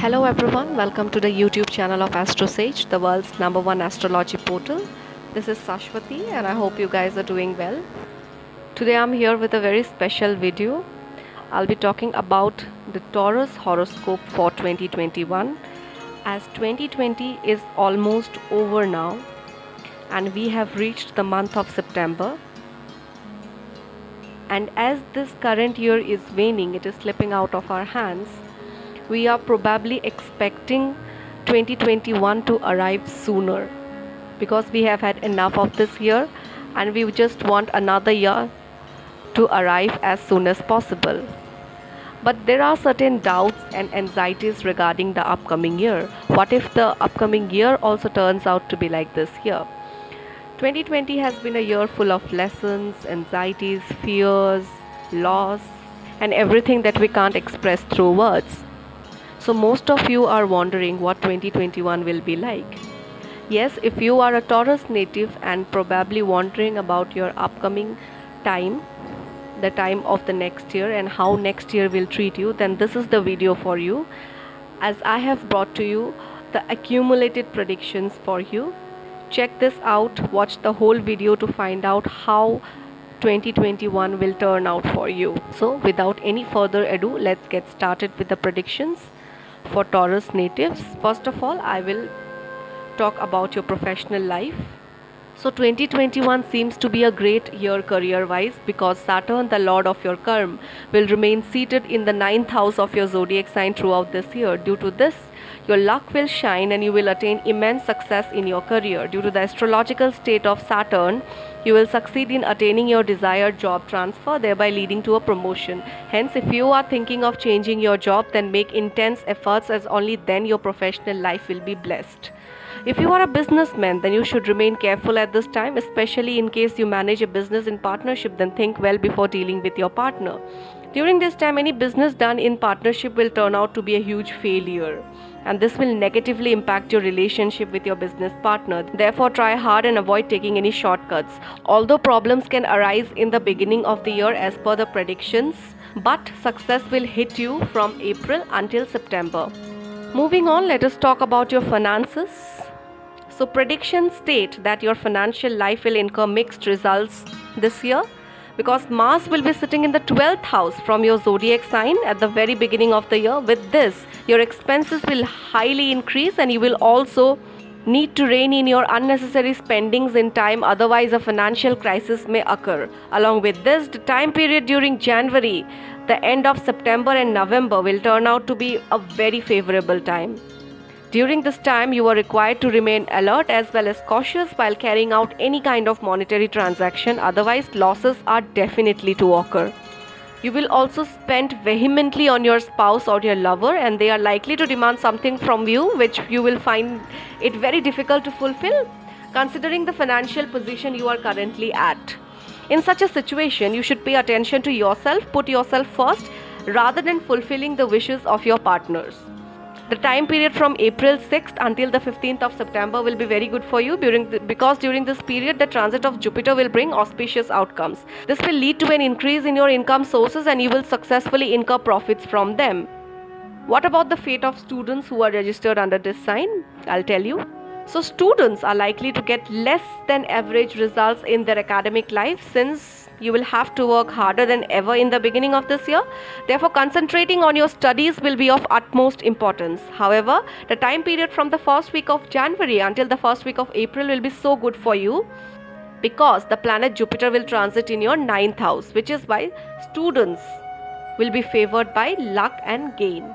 Hello everyone, welcome to the YouTube channel of AstroSage, the world's number one astrology portal. This is Sashwati and I hope you guys are doing well. Today I'm here with a very special video. I'll be talking about the Taurus horoscope for 2021 as 2020 is almost over now and we have reached the month of September. And as this current year is waning, it is slipping out of our hands we are probably expecting 2021 to arrive sooner because we have had enough of this year and we just want another year to arrive as soon as possible. But there are certain doubts and anxieties regarding the upcoming year. What if the upcoming year also turns out to be like this year? 2020 has been a year full of lessons, anxieties, fears, loss, and everything that we can't express through words. So, most of you are wondering what 2021 will be like. Yes, if you are a Taurus native and probably wondering about your upcoming time, the time of the next year, and how next year will treat you, then this is the video for you. As I have brought to you the accumulated predictions for you. Check this out, watch the whole video to find out how 2021 will turn out for you. So, without any further ado, let's get started with the predictions for Taurus natives. First of all, I will talk about your professional life. So 2021 seems to be a great year career wise because Saturn, the lord of your karma, will remain seated in the ninth house of your zodiac sign throughout this year. Due to this, your luck will shine and you will attain immense success in your career. Due to the astrological state of Saturn, you will succeed in attaining your desired job transfer, thereby leading to a promotion. Hence, if you are thinking of changing your job, then make intense efforts as only then your professional life will be blessed. If you are a businessman, then you should remain careful at this time, especially in case you manage a business in partnership, then think well before dealing with your partner. During this time, any business done in partnership will turn out to be a huge failure and this will negatively impact your relationship with your business partner. Therefore, try hard and avoid taking any shortcuts. Although problems can arise in the beginning of the year as per the predictions, but success will hit you from April until September. Moving on, let us talk about your finances. So, predictions state that your financial life will incur mixed results this year because Mars will be sitting in the 12th house from your zodiac sign at the very beginning of the year. With this, your expenses will highly increase and you will also need to rein in your unnecessary spendings in time. Otherwise a financial crisis may occur. Along with this the time period during january the end of september and november will turn out to be a very favorable time during this time, you are required to remain alert as well as cautious while carrying out any kind of monetary transaction, otherwise, losses are definitely to occur. You will also spend vehemently on your spouse or your lover, and they are likely to demand something from you which you will find it very difficult to fulfill, considering the financial position you are currently at. In such a situation, you should pay attention to yourself, put yourself first, rather than fulfilling the wishes of your partners. The time period from April 6th until the 15th of September will be very good for you during the, because during this period the transit of Jupiter will bring auspicious outcomes. This will lead to an increase in your income sources and you will successfully incur profits from them. What about the fate of students who are registered under this sign? I'll tell you. So, students are likely to get less than average results in their academic life since you will have to work harder than ever in the beginning of this year. Therefore, concentrating on your studies will be of utmost importance. However, the time period from the first week of January until the first week of April will be so good for you because the planet Jupiter will transit in your ninth house, which is why students will be favored by luck and gain.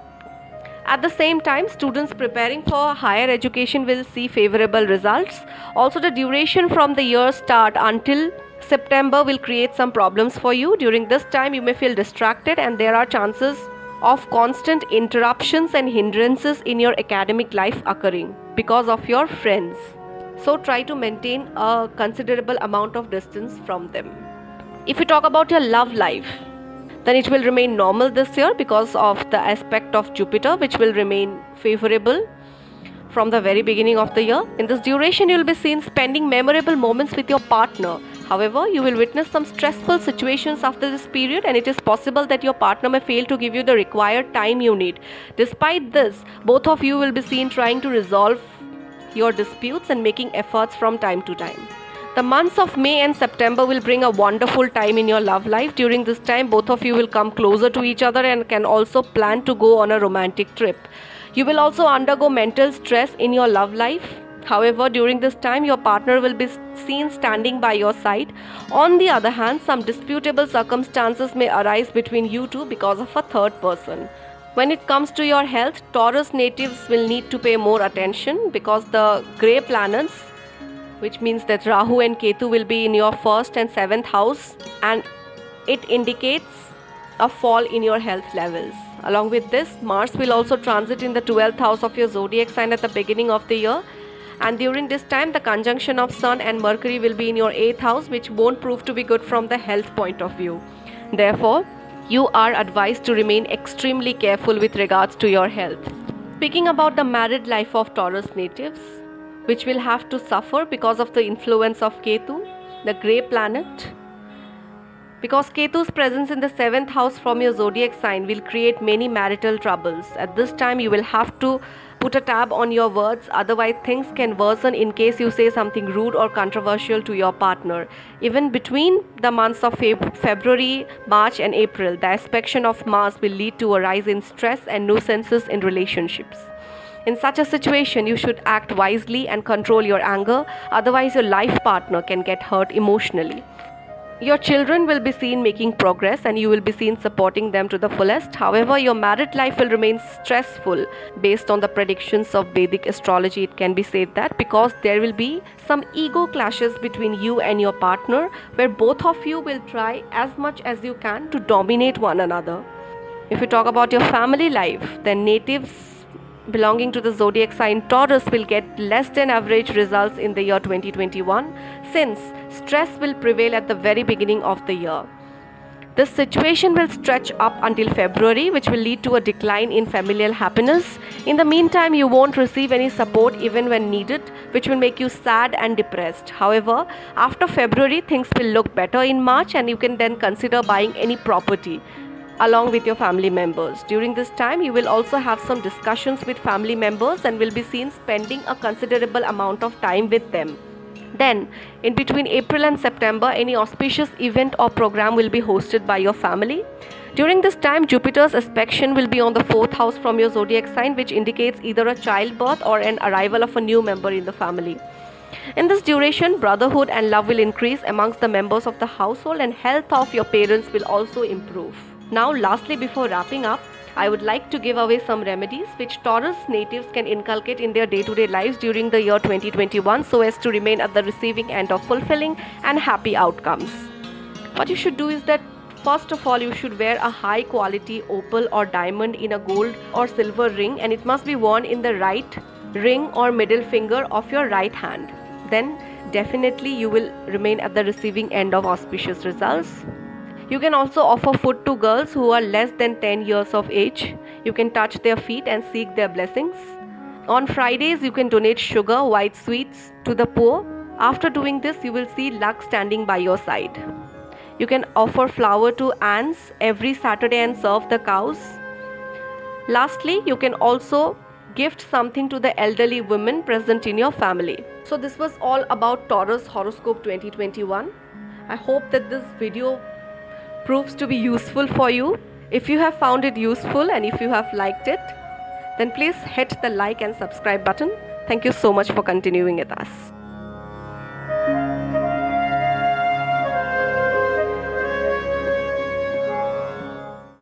At the same time, students preparing for higher education will see favorable results. Also, the duration from the year start until September will create some problems for you. During this time, you may feel distracted, and there are chances of constant interruptions and hindrances in your academic life occurring because of your friends. So, try to maintain a considerable amount of distance from them. If you talk about your love life, then it will remain normal this year because of the aspect of Jupiter, which will remain favorable from the very beginning of the year. In this duration, you will be seen spending memorable moments with your partner However, you will witness some stressful situations after this period, and it is possible that your partner may fail to give you the required time you need. Despite this, both of you will be seen trying to resolve your disputes and making efforts from time to time. The months of May and September will bring a wonderful time in your love life. During this time, both of you will come closer to each other and can also plan to go on a romantic trip. You will also undergo mental stress in your love life. However, during this time, your partner will be seen standing by your side. On the other hand, some disputable circumstances may arise between you two because of a third person. When it comes to your health, Taurus natives will need to pay more attention because the grey planets, which means that Rahu and Ketu will be in your first and seventh house, and it indicates a fall in your health levels. Along with this, Mars will also transit in the 12th house of your zodiac sign at the beginning of the year. And during this time, the conjunction of Sun and Mercury will be in your 8th house, which won't prove to be good from the health point of view. Therefore, you are advised to remain extremely careful with regards to your health. Speaking about the married life of Taurus natives, which will have to suffer because of the influence of Ketu, the grey planet. Because Ketu's presence in the seventh house from your zodiac sign will create many marital troubles. At this time, you will have to put a tab on your words, otherwise, things can worsen in case you say something rude or controversial to your partner. Even between the months of Feb- February, March, and April, the aspect of Mars will lead to a rise in stress and nuisances in relationships. In such a situation, you should act wisely and control your anger, otherwise, your life partner can get hurt emotionally. Your children will be seen making progress and you will be seen supporting them to the fullest. However, your married life will remain stressful based on the predictions of Vedic astrology. It can be said that because there will be some ego clashes between you and your partner, where both of you will try as much as you can to dominate one another. If you talk about your family life, then natives belonging to the zodiac sign Taurus will get less than average results in the year 2021 since stress will prevail at the very beginning of the year. This situation will stretch up until February, which will lead to a decline in familial happiness. In the meantime, you won't receive any support even when needed, which will make you sad and depressed. However, after February, things will look better in March, and you can then consider buying any property along with your family members. During this time, you will also have some discussions with family members and will be seen spending a considerable amount of time with them. Then, in between April and September, any auspicious event or program will be hosted by your family. During this time, Jupiter's aspect will be on the fourth house from your zodiac sign, which indicates either a childbirth or an arrival of a new member in the family. In this duration, brotherhood and love will increase amongst the members of the household, and health of your parents will also improve. Now, lastly, before wrapping up, I would like to give away some remedies which Taurus natives can inculcate in their day to day lives during the year 2021 so as to remain at the receiving end of fulfilling and happy outcomes. What you should do is that first of all, you should wear a high quality opal or diamond in a gold or silver ring, and it must be worn in the right ring or middle finger of your right hand. Then, definitely, you will remain at the receiving end of auspicious results. You can also offer food to girls who are less than 10 years of age. You can touch their feet and seek their blessings. On Fridays, you can donate sugar, white sweets to the poor. After doing this, you will see luck standing by your side. You can offer flour to ants every Saturday and serve the cows. Lastly, you can also gift something to the elderly women present in your family. So, this was all about Taurus Horoscope 2021. I hope that this video proves to be useful for you. If you have found it useful and if you have liked it, then please hit the like and subscribe button. Thank you so much for continuing with us.